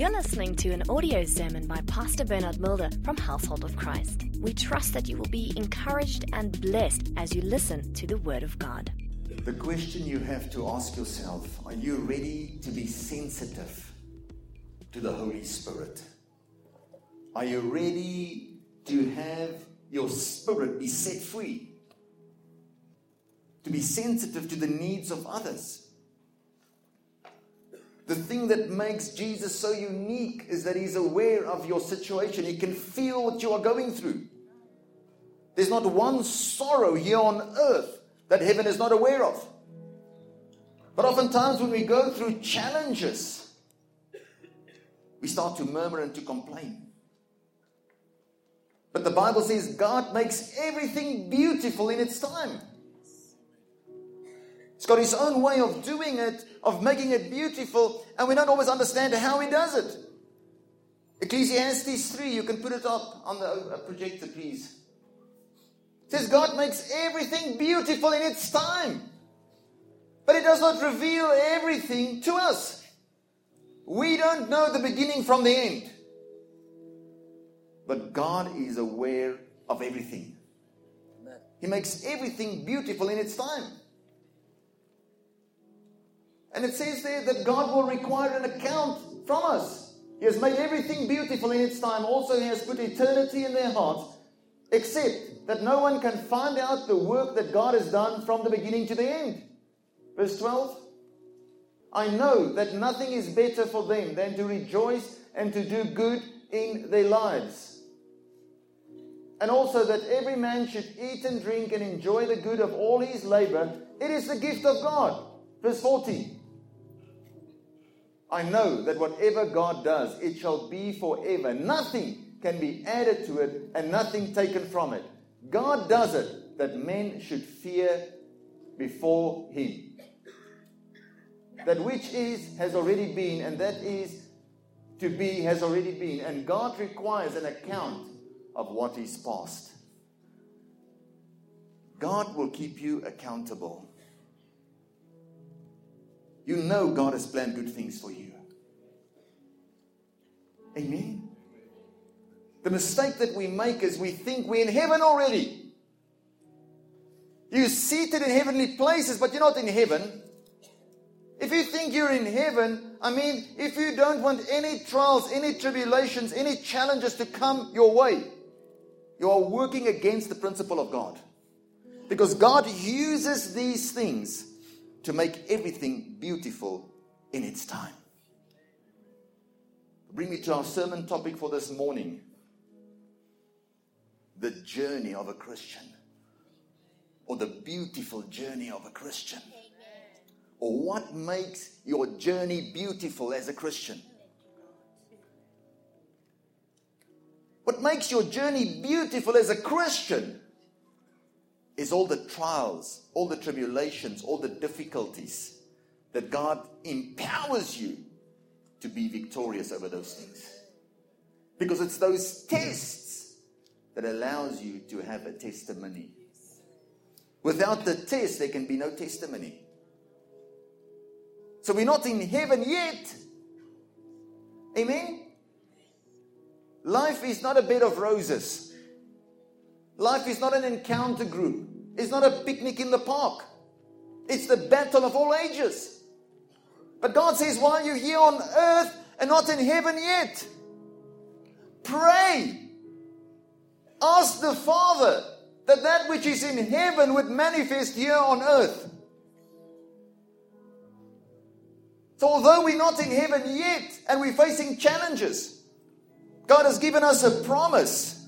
You're listening to an audio sermon by Pastor Bernard Mulder from Household of Christ. We trust that you will be encouraged and blessed as you listen to the Word of God. The question you have to ask yourself are you ready to be sensitive to the Holy Spirit? Are you ready to have your spirit be set free? To be sensitive to the needs of others? The thing that makes Jesus so unique is that he's aware of your situation. He can feel what you are going through. There's not one sorrow here on earth that heaven is not aware of. But oftentimes, when we go through challenges, we start to murmur and to complain. But the Bible says God makes everything beautiful in its time. He's got his own way of doing it, of making it beautiful, and we don't always understand how he does it. Ecclesiastes 3, you can put it up on the uh, projector, please. It says God makes everything beautiful in its time. But it does not reveal everything to us. We don't know the beginning from the end. But God is aware of everything. He makes everything beautiful in its time. And it says there that God will require an account from us. He has made everything beautiful in its time. Also, He has put eternity in their hearts, except that no one can find out the work that God has done from the beginning to the end. Verse 12 I know that nothing is better for them than to rejoice and to do good in their lives. And also that every man should eat and drink and enjoy the good of all his labor. It is the gift of God. Verse 14 I know that whatever God does, it shall be forever. Nothing can be added to it and nothing taken from it. God does it that men should fear before Him. That which is has already been, and that is to be has already been. And God requires an account of what is past. God will keep you accountable. You know God has planned good things for you. Amen. The mistake that we make is we think we're in heaven already. You're seated in heavenly places, but you're not in heaven. If you think you're in heaven, I mean, if you don't want any trials, any tribulations, any challenges to come your way, you are working against the principle of God. Because God uses these things to make everything beautiful in its time. Bring me to our sermon topic for this morning the journey of a Christian, or the beautiful journey of a Christian, or what makes your journey beautiful as a Christian. What makes your journey beautiful as a Christian is all the trials, all the tribulations, all the difficulties that God empowers you to be victorious over those things. Because it's those tests that allows you to have a testimony. Without the test, there can be no testimony. So we're not in heaven yet. Amen? Life is not a bed of roses. Life is not an encounter group. It's not a picnic in the park. It's the battle of all ages. But God says, while you're here on earth and not in heaven yet, pray. Ask the Father that that which is in heaven would manifest here on earth. So, although we're not in heaven yet and we're facing challenges, God has given us a promise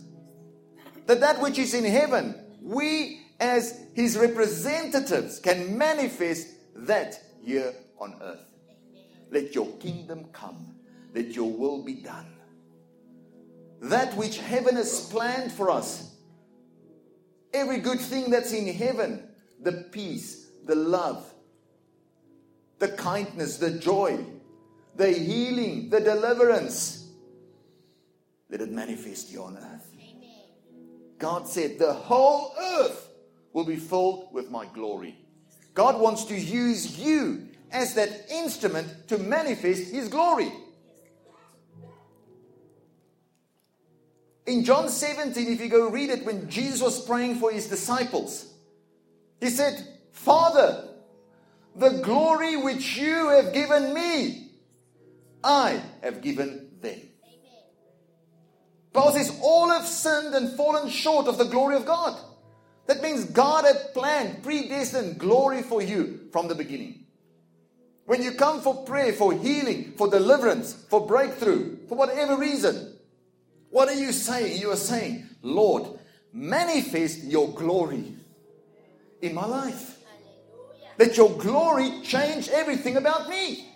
that that which is in heaven, we as His representatives can manifest that here on earth. Let your kingdom come, let your will be done. That which heaven has planned for us, every good thing that's in heaven, the peace, the love, the kindness, the joy, the healing, the deliverance, let it manifest here on earth. God said, The whole earth will be filled with my glory. God wants to use you as that instrument to manifest His glory. In John 17, if you go read it, when Jesus was praying for his disciples, he said, Father, the glory which you have given me, I have given them. Paul says, All have sinned and fallen short of the glory of God. That means God had planned, predestined glory for you from the beginning. When you come for prayer, for healing, for deliverance, for breakthrough, for whatever reason, what are you saying? You are saying, Lord, manifest your glory in my life. Let your glory change everything about me.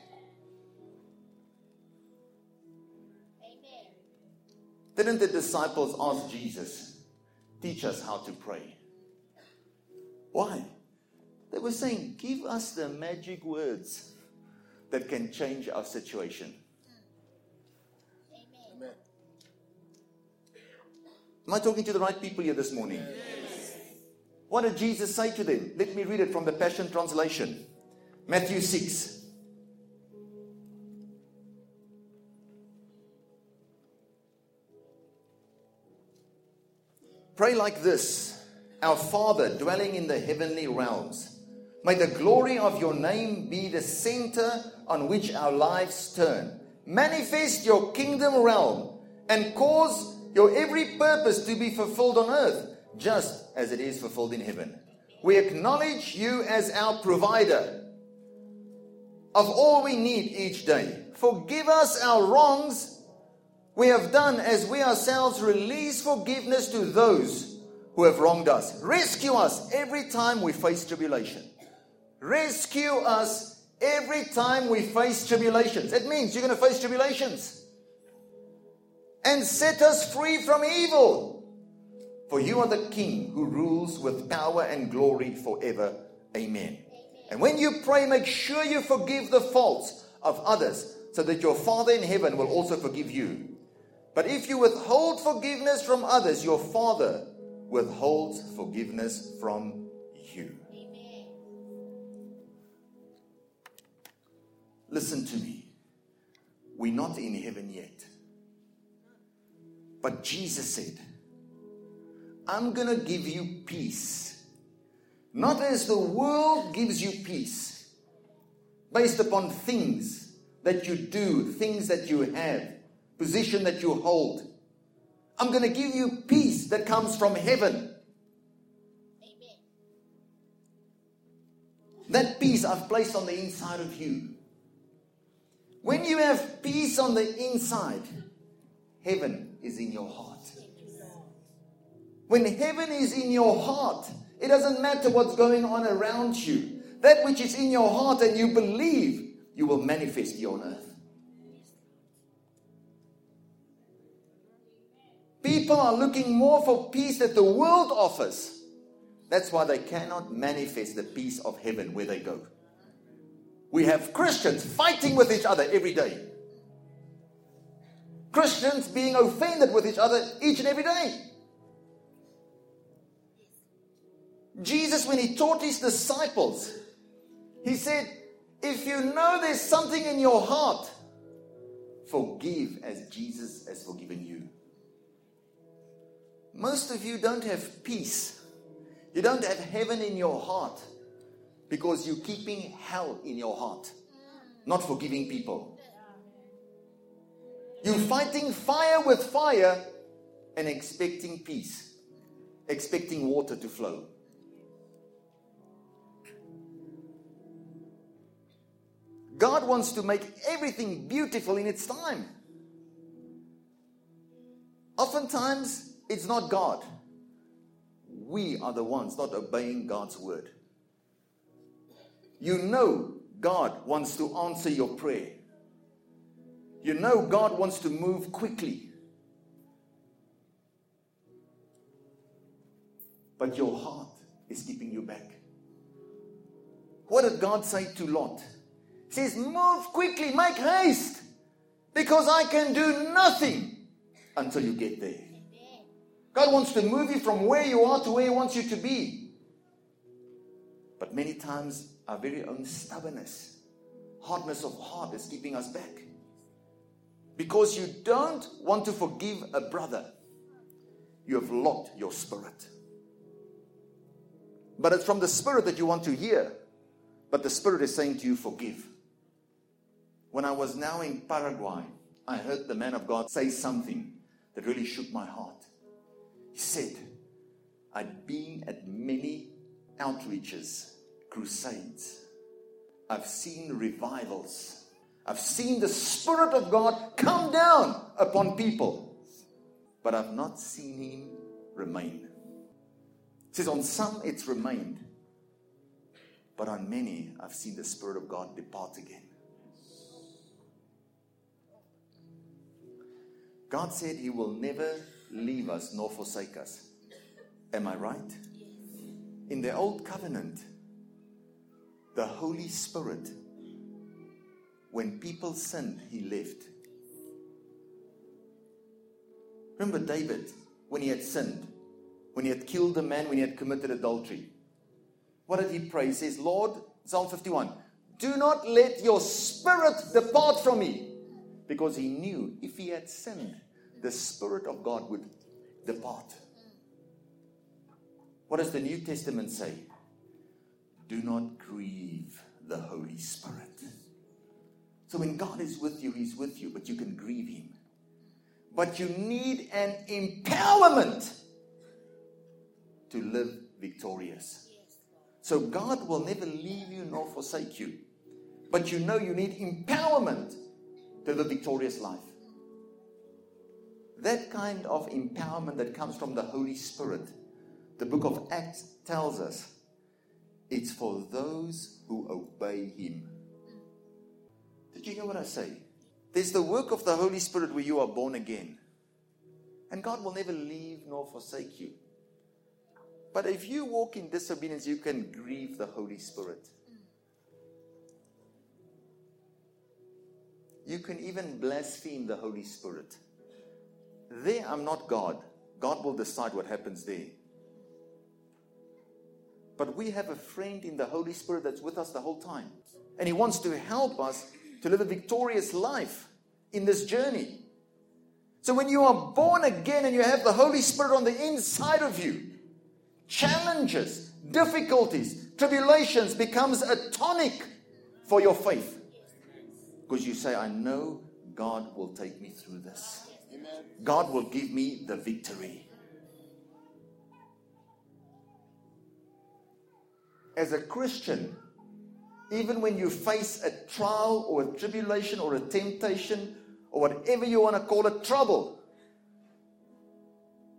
Didn't the disciples ask Jesus, teach us how to pray? Why? They were saying, give us the magic words that can change our situation. Amen. Am I talking to the right people here this morning? Yes. What did Jesus say to them? Let me read it from the Passion Translation. Matthew 6. Pray like this Our Father, dwelling in the heavenly realms, may the glory of your name be the center on which our lives turn. Manifest your kingdom realm and cause your every purpose to be fulfilled on earth, just as it is fulfilled in heaven. We acknowledge you as our provider of all we need each day. Forgive us our wrongs we have done as we ourselves release forgiveness to those who have wronged us. Rescue us every time we face tribulation. Rescue us every time we face tribulations. It means you're going to face tribulations. And set us free from evil. For you are the King who rules with power and glory forever. Amen. And when you pray, make sure you forgive the faults of others so that your Father in heaven will also forgive you. But if you withhold forgiveness from others, your Father withholds forgiveness from you. Amen. Listen to me. We're not in heaven yet. But Jesus said, I'm going to give you peace. Not as the world gives you peace, based upon things that you do, things that you have position that you hold. I'm going to give you peace that comes from heaven. That peace I've placed on the inside of you. When you have peace on the inside, heaven is in your heart. When heaven is in your heart, it doesn't matter what's going on around you. That which is in your heart and you believe, you will manifest here on earth. People are looking more for peace that the world offers. That's why they cannot manifest the peace of heaven where they go. We have Christians fighting with each other every day. Christians being offended with each other each and every day. Jesus, when he taught his disciples, he said, If you know there's something in your heart, forgive as Jesus has forgiven you. Most of you don't have peace. You don't have heaven in your heart because you're keeping hell in your heart, not forgiving people. You're fighting fire with fire and expecting peace, expecting water to flow. God wants to make everything beautiful in its time. Oftentimes, it's not God. We are the ones not obeying God's word. You know God wants to answer your prayer. You know God wants to move quickly. But your heart is keeping you back. What did God say to Lot? He says, Move quickly, make haste, because I can do nothing until you get there. God wants to move you from where you are to where He wants you to be. But many times, our very own stubbornness, hardness of heart is keeping us back. Because you don't want to forgive a brother. you have locked your spirit. But it's from the spirit that you want to hear. But the spirit is saying to you, forgive. When I was now in Paraguay, I heard the man of God say something that really shook my heart. He said, I'd been at many outreaches, crusades. I've seen revivals. I've seen the Spirit of God come down upon people, but I've not seen Him remain. It says, On some it's remained, but on many I've seen the Spirit of God depart again. God said He will never leave us nor forsake us. Am I right? In the Old Covenant, the Holy Spirit, when people sinned, He left. Remember David, when he had sinned, when he had killed a man, when he had committed adultery. What did he pray? He says, Lord, Psalm 51, do not let your spirit depart from me. Because he knew if he had sinned, the Spirit of God would depart. What does the New Testament say? Do not grieve the Holy Spirit. So when God is with you, He's with you, but you can grieve Him. But you need an empowerment to live victorious. So God will never leave you nor forsake you. But you know you need empowerment to live victorious life. That kind of empowerment that comes from the Holy Spirit, the book of Acts tells us it's for those who obey Him. Did you hear what I say? There's the work of the Holy Spirit where you are born again. And God will never leave nor forsake you. But if you walk in disobedience, you can grieve the Holy Spirit. You can even blaspheme the Holy Spirit. There, I'm not God. God will decide what happens there. But we have a friend in the Holy Spirit that's with us the whole time. And He wants to help us to live a victorious life in this journey. So when you are born again and you have the Holy Spirit on the inside of you, challenges, difficulties, tribulations becomes a tonic for your faith. Because you say, I know God will take me through this. God will give me the victory. As a Christian, even when you face a trial or a tribulation or a temptation or whatever you want to call it, trouble,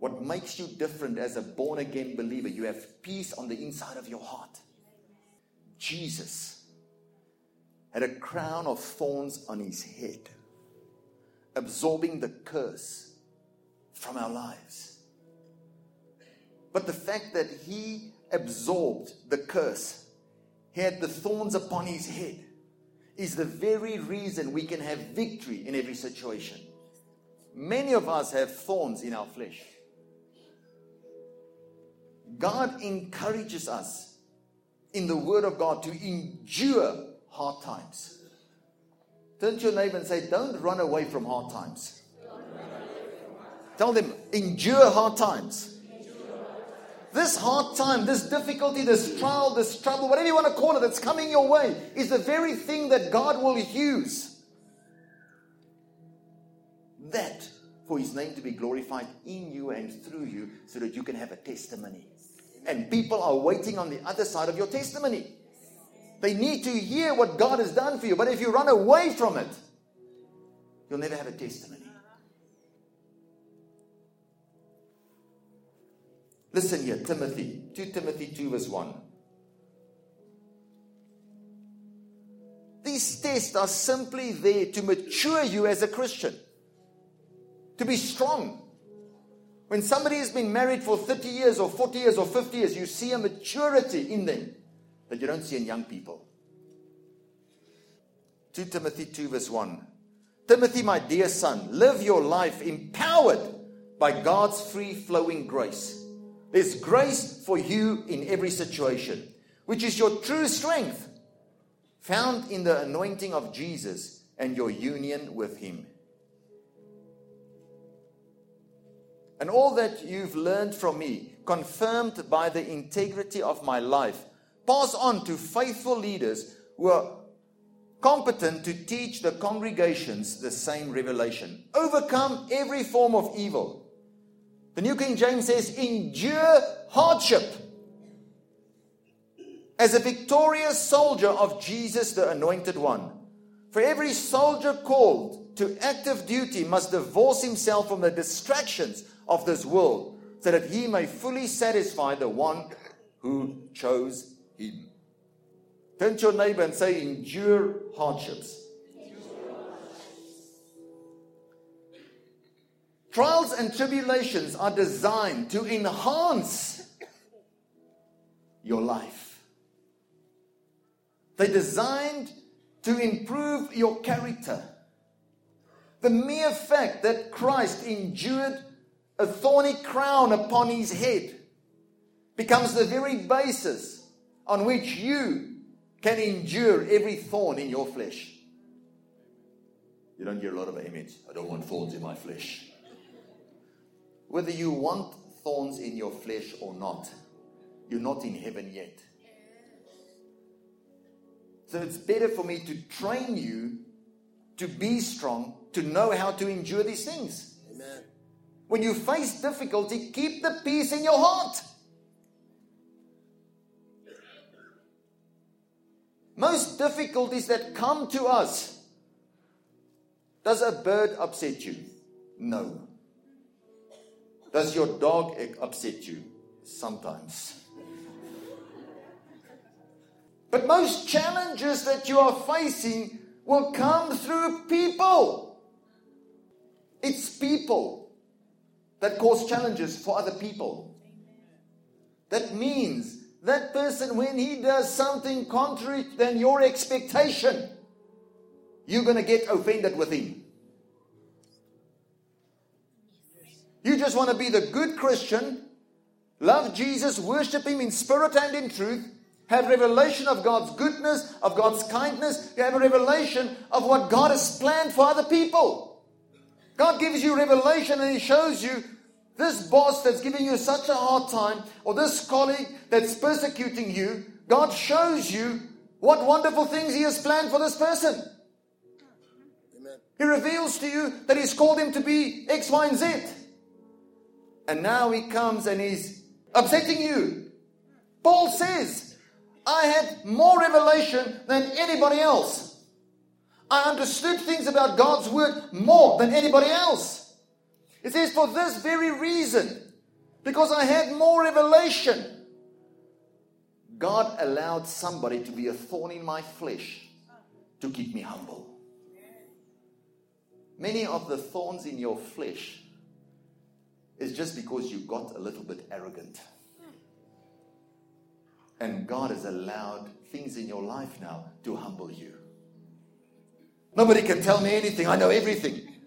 what makes you different as a born again believer, you have peace on the inside of your heart. Jesus had a crown of thorns on his head, absorbing the curse from our lives. But the fact that he absorbed the curse, he had the thorns upon his head, is the very reason we can have victory in every situation. Many of us have thorns in our flesh. God encourages us in the Word of God to endure hard times. Turn to your neighbor and say, Don't run away from hard times. Tell them, endure hard times. This hard time, this difficulty, this trial, this trouble, whatever you want to call it, that's coming your way, is the very thing that God will use. That for His name to be glorified in you and through you so that you can have a testimony. And people are waiting on the other side of your testimony. They need to hear what God has done for you. But if you run away from it, you'll never have a testimony. Listen here, Timothy, 2 Timothy 2, verse 1. These tests are simply there to mature you as a Christian, to be strong. When somebody has been married for 30 years or 40 years or 50 years, you see a maturity in them that you don't see in young people. 2 Timothy 2, verse 1. Timothy, my dear son, live your life empowered by God's free flowing grace. There's grace for you in every situation, which is your true strength, found in the anointing of Jesus and your union with Him. and all that you've learned from me, confirmed by the integrity of my life, pass on to faithful leaders who are competent to teach the congregations the same revelation. Overcome every form of evil. The New King James says, endure hardship. As a victorious soldier of Jesus, the anointed one. For every soldier called to active duty must divorce himself from the distractions of this world so that he may fully satisfy the one who chose him. Turn to your neighbor and say, endure hardships. Trials and tribulations are designed to enhance your life. They're designed to improve your character. The mere fact that Christ endured a thorny crown upon his head becomes the very basis on which you can endure every thorn in your flesh. You don't hear a lot of amens. I don't want thorns in my flesh. Whether you want thorns in your flesh or not, you're not in heaven yet. So it's better for me to train you to be strong, to know how to endure these things. Amen. When you face difficulty, keep the peace in your heart. Most difficulties that come to us, does a bird upset you? No. Does your dog upset you? Sometimes. But most challenges that you are facing will come through people. It's people that cause challenges for other people. That means that person, when he does something contrary than your expectation, you're going to get offended with him. You just want to be the good Christian, love Jesus, worship Him in spirit and in truth, have revelation of God's goodness, of God's kindness, you have a revelation of what God has planned for other people. God gives you revelation and He shows you this boss that's giving you such a hard time, or this colleague that's persecuting you. God shows you what wonderful things He has planned for this person. Amen. He reveals to you that He's called him to be X, Y, and Z. And now he comes and he's upsetting you. Paul says, I had more revelation than anybody else. I understood things about God's word more than anybody else. It says, for this very reason, because I had more revelation, God allowed somebody to be a thorn in my flesh to keep me humble. Many of the thorns in your flesh is just because you got a little bit arrogant. And God has allowed things in your life now to humble you. Nobody can tell me anything. I know everything.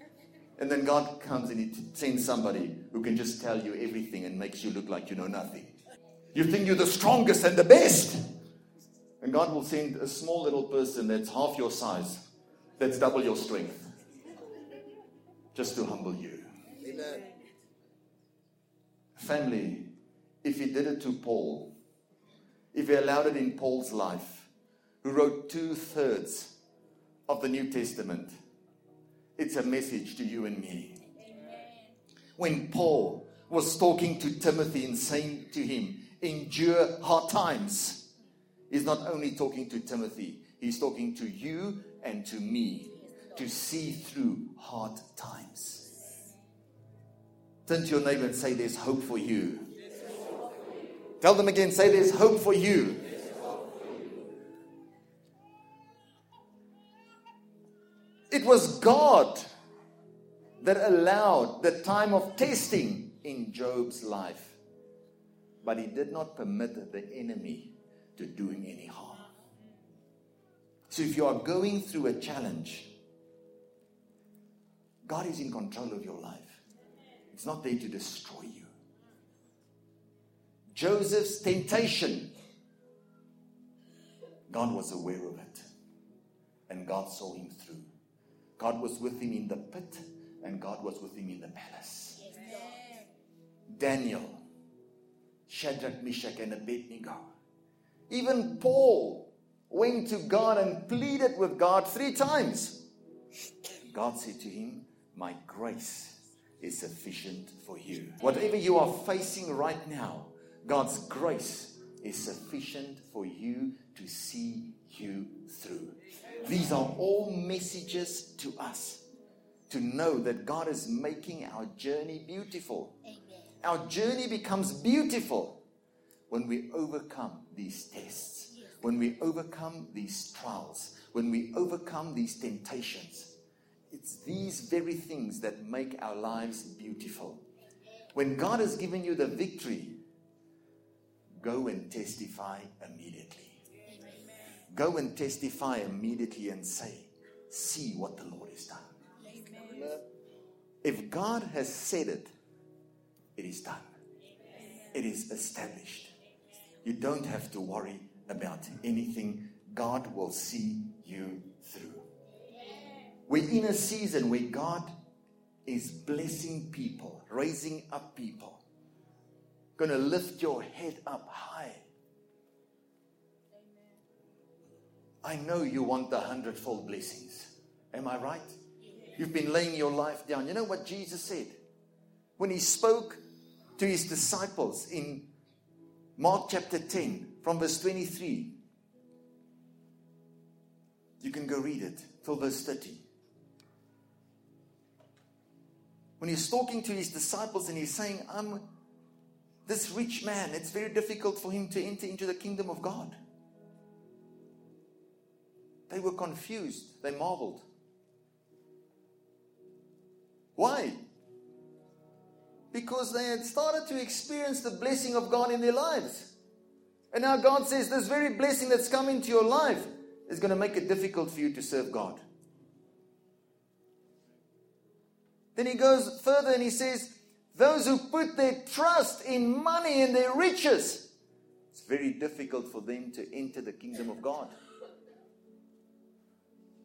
And then God comes and He sends somebody who can just tell you everything and makes you look like you know nothing. You think you're the strongest and the best. And God will send a small little person that's half your size, that's double your strength, just to humble you. Amen. Family, if he did it to Paul, if he allowed it in Paul's life, who wrote two thirds of the New Testament, it's a message to you and me. When Paul was talking to Timothy and saying to him, endure hard times, he's not only talking to Timothy, he's talking to you and to me to see through hard times. Turn to your neighbor and say, There's hope for you. Tell them again, say, There's hope for you. It was God that allowed the time of testing in Job's life, but he did not permit the enemy to do him any harm. So if you are going through a challenge, God is in control of your life. It's not there to destroy you. Joseph's temptation, God was aware of it. And God saw him through. God was with him in the pit, and God was with him in the palace. Daniel, Shadrach, Meshach, and Abednego. Even Paul went to God and pleaded with God three times. God said to him, My grace is sufficient for you. Whatever you are facing right now, God's grace is sufficient for you to see you through. These are all messages to us to know that God is making our journey beautiful. Our journey becomes beautiful when we overcome these tests, when we overcome these trials, when we overcome these temptations. It's these very things that make our lives beautiful. When God has given you the victory, go and testify immediately. Go and testify immediately and say, See what the Lord has done. If God has said it, it is done, it is established. You don't have to worry about anything. God will see you through. We're in a season where God is blessing people, raising up people, going to lift your head up high. I know you want the hundredfold blessings. Am I right? You've been laying your life down. You know what Jesus said? When he spoke to his disciples in Mark chapter 10, from verse 23. You can go read it till verse 30. When he's talking to his disciples and he's saying, I'm this rich man, it's very difficult for him to enter into the kingdom of God. They were confused, they marveled. Why? Because they had started to experience the blessing of God in their lives. And now God says, This very blessing that's come into your life is going to make it difficult for you to serve God. Then he goes further and he says, Those who put their trust in money and their riches, it's very difficult for them to enter the kingdom of God.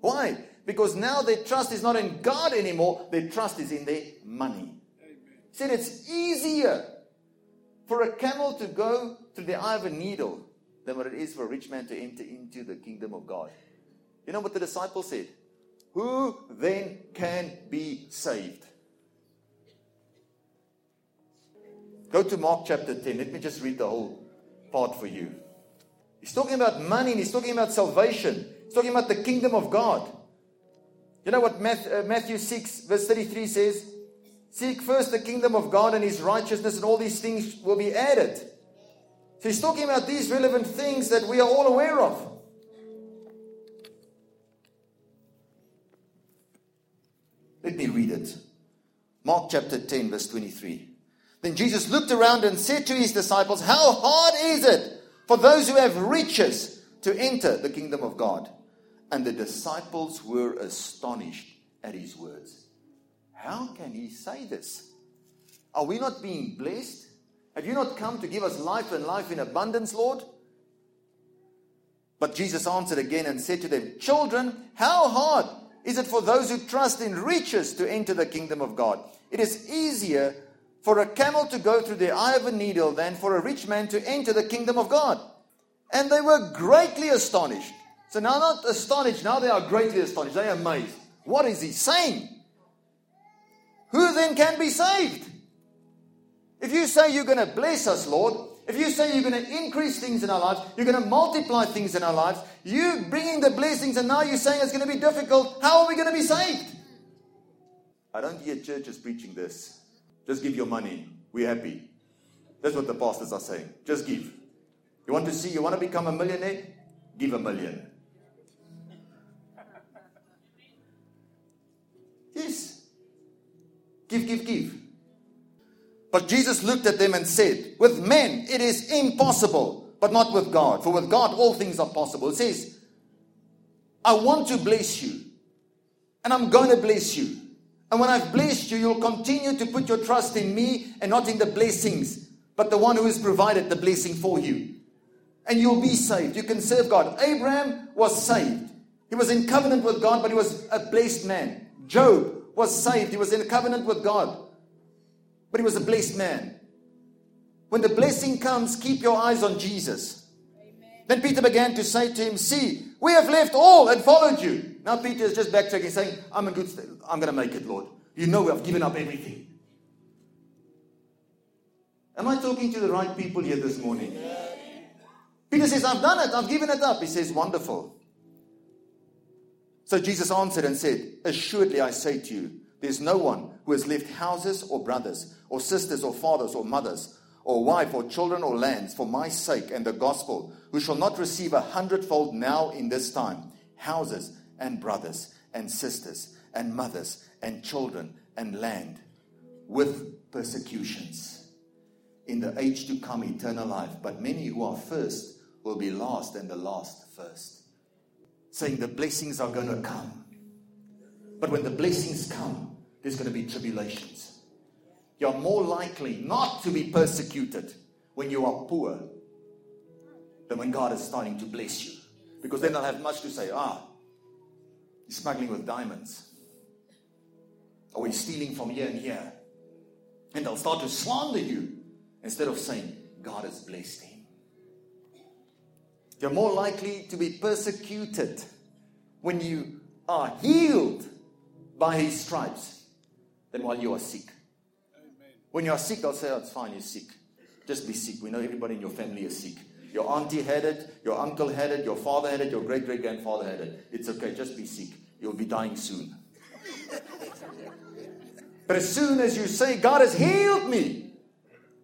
Why? Because now their trust is not in God anymore, their trust is in their money. He said it's easier for a camel to go through the eye of a needle than what it is for a rich man to enter into the kingdom of God. You know what the disciples said? Who then can be saved? Go to Mark chapter 10. Let me just read the whole part for you. He's talking about money and he's talking about salvation. He's talking about the kingdom of God. You know what uh, Matthew 6, verse 33 says? Seek first the kingdom of God and his righteousness, and all these things will be added. So he's talking about these relevant things that we are all aware of. Let me read it. Mark chapter 10, verse 23. Then Jesus looked around and said to his disciples, How hard is it for those who have riches to enter the kingdom of God? And the disciples were astonished at his words. How can he say this? Are we not being blessed? Have you not come to give us life and life in abundance, Lord? But Jesus answered again and said to them, Children, how hard is it for those who trust in riches to enter the kingdom of God? It is easier for a camel to go through the eye of a needle than for a rich man to enter the kingdom of God. And they were greatly astonished. So now, not astonished, now they are greatly astonished. They are amazed. What is he saying? Who then can be saved? If you say you're going to bless us, Lord, if you say you're going to increase things in our lives, you're going to multiply things in our lives, you bringing the blessings and now you're saying it's going to be difficult, how are we going to be saved? I don't hear churches preaching this. Just give your money. We're happy. That's what the pastors are saying. Just give. You want to see, you want to become a millionaire? Give a million. Give, give, give. But Jesus looked at them and said, With men it is impossible, but not with God. For with God all things are possible. It says, I want to bless you, and I'm going to bless you. And when I've blessed you, you'll continue to put your trust in me and not in the blessings, but the one who has provided the blessing for you. And you'll be saved. You can serve God. Abraham was saved. He was in covenant with God, but he was a blessed man. Job was saved. He was in a covenant with God, but he was a blessed man. When the blessing comes, keep your eyes on Jesus. Then Peter began to say to him, See, we have left all and followed you. Now Peter is just backtracking, saying, I'm a good st- I'm gonna make it, Lord. You know I've given up everything. Am I talking to the right people here this morning? Peter says, I've done it, I've given it up. He says, Wonderful. So Jesus answered and said, Assuredly I say to you, there's no one who has left houses or brothers or sisters or fathers or mothers or wife or children or lands for my sake and the gospel, who shall not receive a hundredfold now in this time houses and brothers and sisters and mothers and children and land with persecutions. In the age to come, eternal life. But many who are first will be last, and the last first. Saying the blessings are going to come. But when the blessings come, there's going to be tribulations. You're more likely not to be persecuted when you are poor than when God is starting to bless you. Because then they'll have much to say. Ah, he's smuggling with diamonds. Or he's stealing from here and here. And they'll start to slander you instead of saying, God has blessed him. You're more likely to be persecuted when you are healed by his stripes than while you are sick. When you are sick, they'll say, oh, it's fine, you're sick. Just be sick. We know everybody in your family is sick. Your auntie had it, your uncle had it, your father had it, your great great grandfather had it. It's okay, just be sick. You'll be dying soon. but as soon as you say, God has healed me,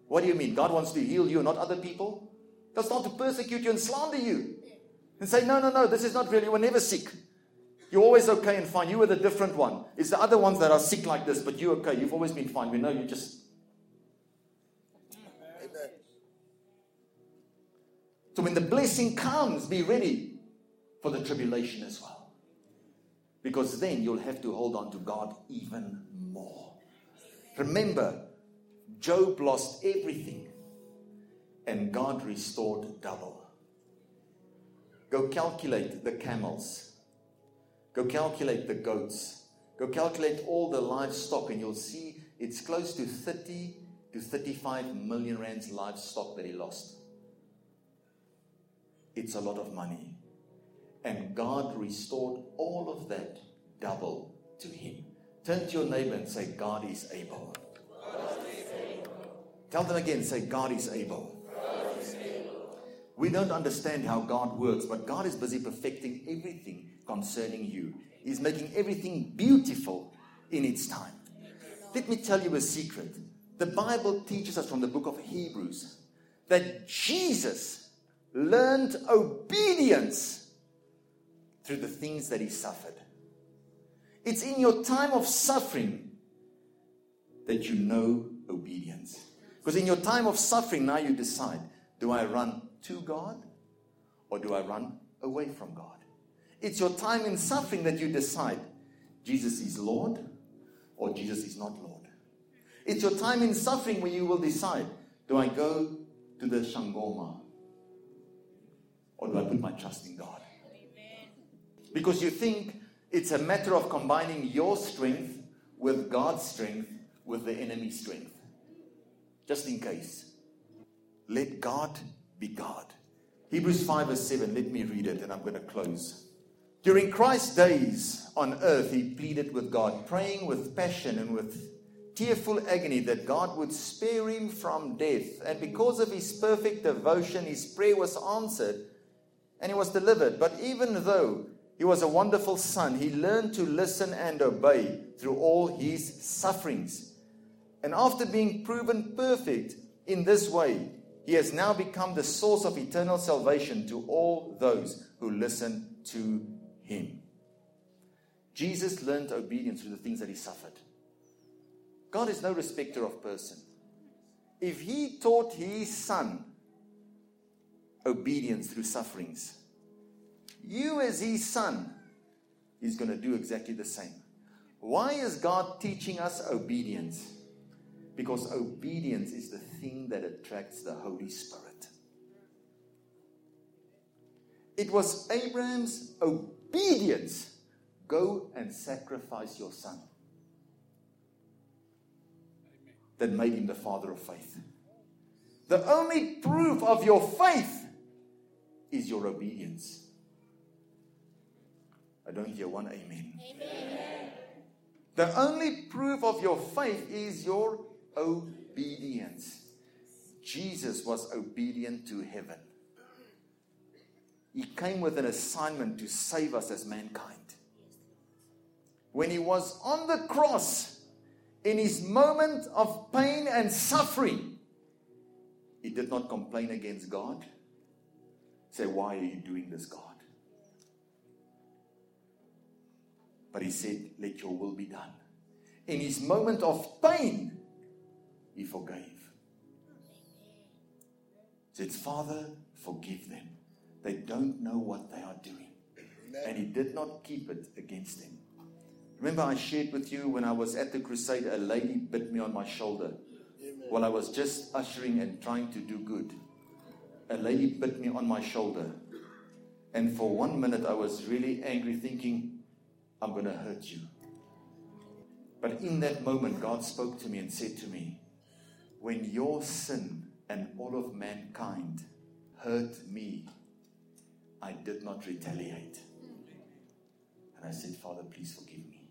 what do you mean? God wants to heal you, not other people? They'll start to persecute you and slander you. And say, no, no, no, this is not real. You were never sick. You're always okay and fine. You were the different one. It's the other ones that are sick like this, but you're okay. You've always been fine. We know you just. So when the blessing comes, be ready for the tribulation as well. Because then you'll have to hold on to God even more. Remember, Job lost everything and God restored double. Go calculate the camels. Go calculate the goats. Go calculate all the livestock, and you'll see it's close to 30 to 35 million rands livestock that he lost. It's a lot of money. And God restored all of that double to him. Turn to your neighbor and say, God is able. God is able. Tell them again, say, God is able. We don't understand how God works, but God is busy perfecting everything concerning you. He's making everything beautiful in its time. Let me tell you a secret. The Bible teaches us from the book of Hebrews that Jesus learned obedience through the things that he suffered. It's in your time of suffering that you know obedience. Because in your time of suffering, now you decide do I run to God or do I run away from God? It's your time in suffering that you decide Jesus is Lord or Jesus is not Lord. It's your time in suffering when you will decide do I go to the sangoma or do I put my trust in God? Because you think it's a matter of combining your strength with God's strength with the enemy's strength. Just in case. Let God be God. Hebrews 5 verse 7, let me read it and I'm going to close. During Christ's days on earth, he pleaded with God, praying with passion and with tearful agony that God would spare him from death. And because of his perfect devotion, his prayer was answered and he was delivered. But even though he was a wonderful son, he learned to listen and obey through all his sufferings. And after being proven perfect in this way, he has now become the source of eternal salvation to all those who listen to him. Jesus learned obedience through the things that he suffered. God is no respecter of person. If he taught his son obedience through sufferings, you as his son, is going to do exactly the same. Why is God teaching us obedience? Because obedience is the thing that attracts the Holy Spirit. It was Abraham's obedience go and sacrifice your son that made him the father of faith. The only proof of your faith is your obedience. I don't hear one amen. amen. The only proof of your faith is your obedience. Jesus was obedient to heaven. He came with an assignment to save us as mankind. When he was on the cross, in his moment of pain and suffering, he did not complain against God. Say, Why are you doing this, God? But he said, Let your will be done. In his moment of pain, he forgave. He said, Father, forgive them. They don't know what they are doing. And he did not keep it against them. Remember, I shared with you when I was at the crusade, a lady bit me on my shoulder while I was just ushering and trying to do good. A lady bit me on my shoulder. And for one minute, I was really angry, thinking, I'm going to hurt you. But in that moment, God spoke to me and said to me, When your sin and all of mankind hurt me, I did not retaliate. And I said, Father, please forgive me.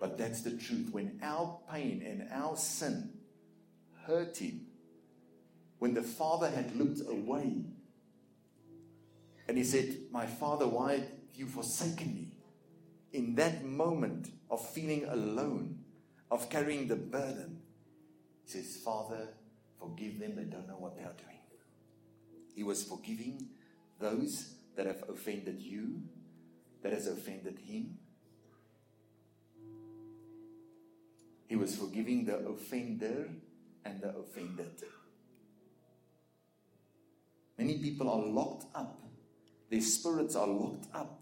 But that's the truth. When our pain and our sin hurt him, when the father had looked away, and he said, My father, why have you forsaken me? In that moment of feeling alone, of carrying the burden, he says, Father, forgive them, they don't know what they are doing. He was forgiving those that have offended you, that has offended him, He was forgiving the offender and the offended. Many people are locked up. Their spirits are locked up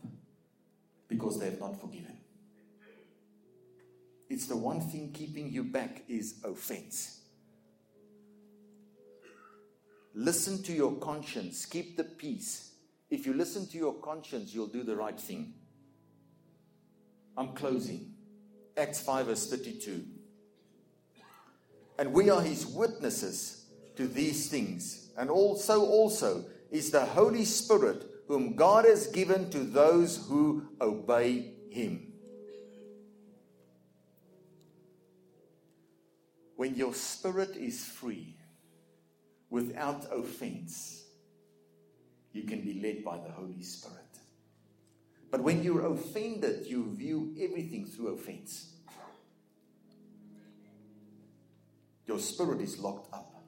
because they have not forgiven. It's the one thing keeping you back is offense. Listen to your conscience. Keep the peace. If you listen to your conscience, you'll do the right thing. I'm closing. Acts 5, verse 32. And we are his witnesses to these things. And also, also is the Holy Spirit, whom God has given to those who obey him. When your spirit is free, without offense, you can be led by the Holy Spirit. But when you're offended, you view everything through offense. Your spirit is locked up.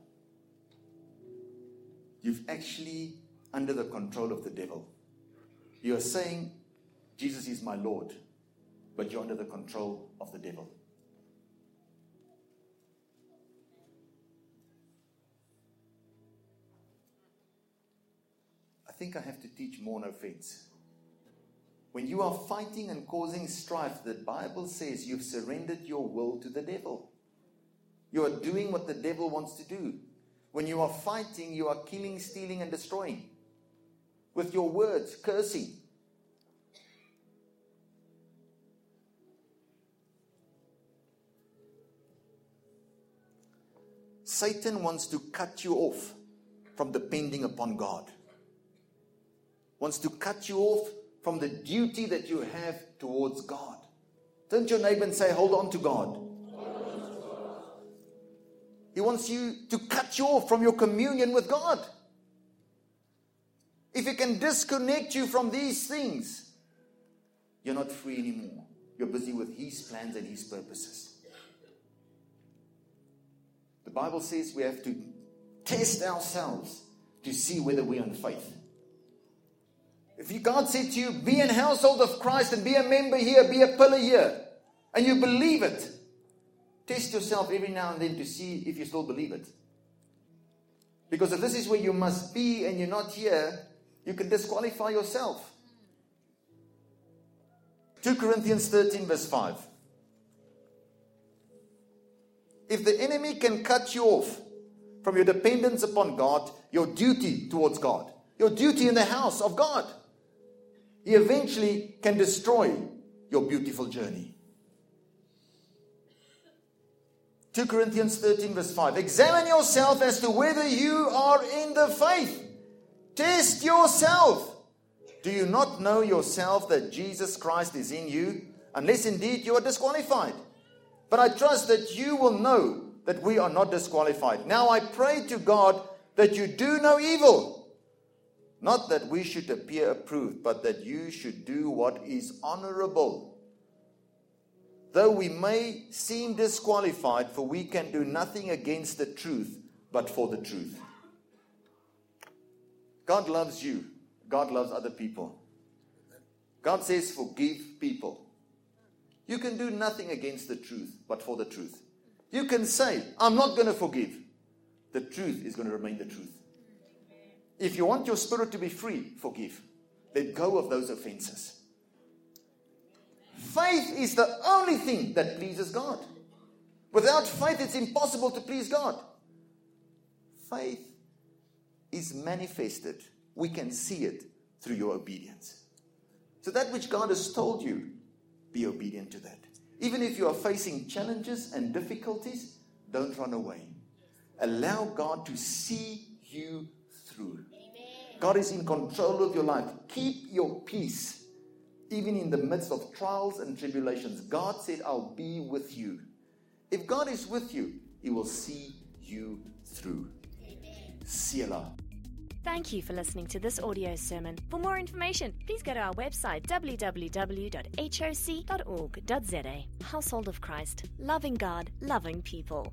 You've actually under the control of the devil. You are saying, Jesus is my Lord, but you're under the control of the devil. Think I have to teach more no offense. When you are fighting and causing strife, the Bible says you've surrendered your will to the devil. You are doing what the devil wants to do. When you are fighting, you are killing, stealing, and destroying with your words, cursing. Satan wants to cut you off from depending upon God. Wants to cut you off from the duty that you have towards God. Turn to your neighbor and say, Hold on to God. He wants you to cut you off from your communion with God. If He can disconnect you from these things, you're not free anymore. You're busy with His plans and His purposes. The Bible says we have to test ourselves to see whether we're in faith. If God said to you, be in household of Christ and be a member here, be a pillar here, and you believe it, Test yourself every now and then to see if you still believe it. Because if this is where you must be and you're not here, you can disqualify yourself. 2 Corinthians 13, verse 5. If the enemy can cut you off from your dependence upon God, your duty towards God, your duty in the house of God, he eventually can destroy your beautiful journey. 2 Corinthians 13, verse 5. Examine yourself as to whether you are in the faith. Test yourself. Do you not know yourself that Jesus Christ is in you? Unless indeed you are disqualified. But I trust that you will know that we are not disqualified. Now I pray to God that you do no evil. Not that we should appear approved, but that you should do what is honorable. Though we may seem disqualified, for we can do nothing against the truth, but for the truth. God loves you. God loves other people. God says, forgive people. You can do nothing against the truth, but for the truth. You can say, I'm not going to forgive. The truth is going to remain the truth. If you want your spirit to be free, forgive. Let go of those offenses. Faith is the only thing that pleases God. Without faith, it's impossible to please God. Faith is manifested. We can see it through your obedience. So, that which God has told you, be obedient to that. Even if you are facing challenges and difficulties, don't run away. Allow God to see you through. God is in control of your life. Keep your peace, even in the midst of trials and tribulations. God said, I'll be with you. If God is with you, He will see you through. Selah. Thank you for listening to this audio sermon. For more information, please go to our website www.hoc.org.za. Household of Christ, loving God, loving people.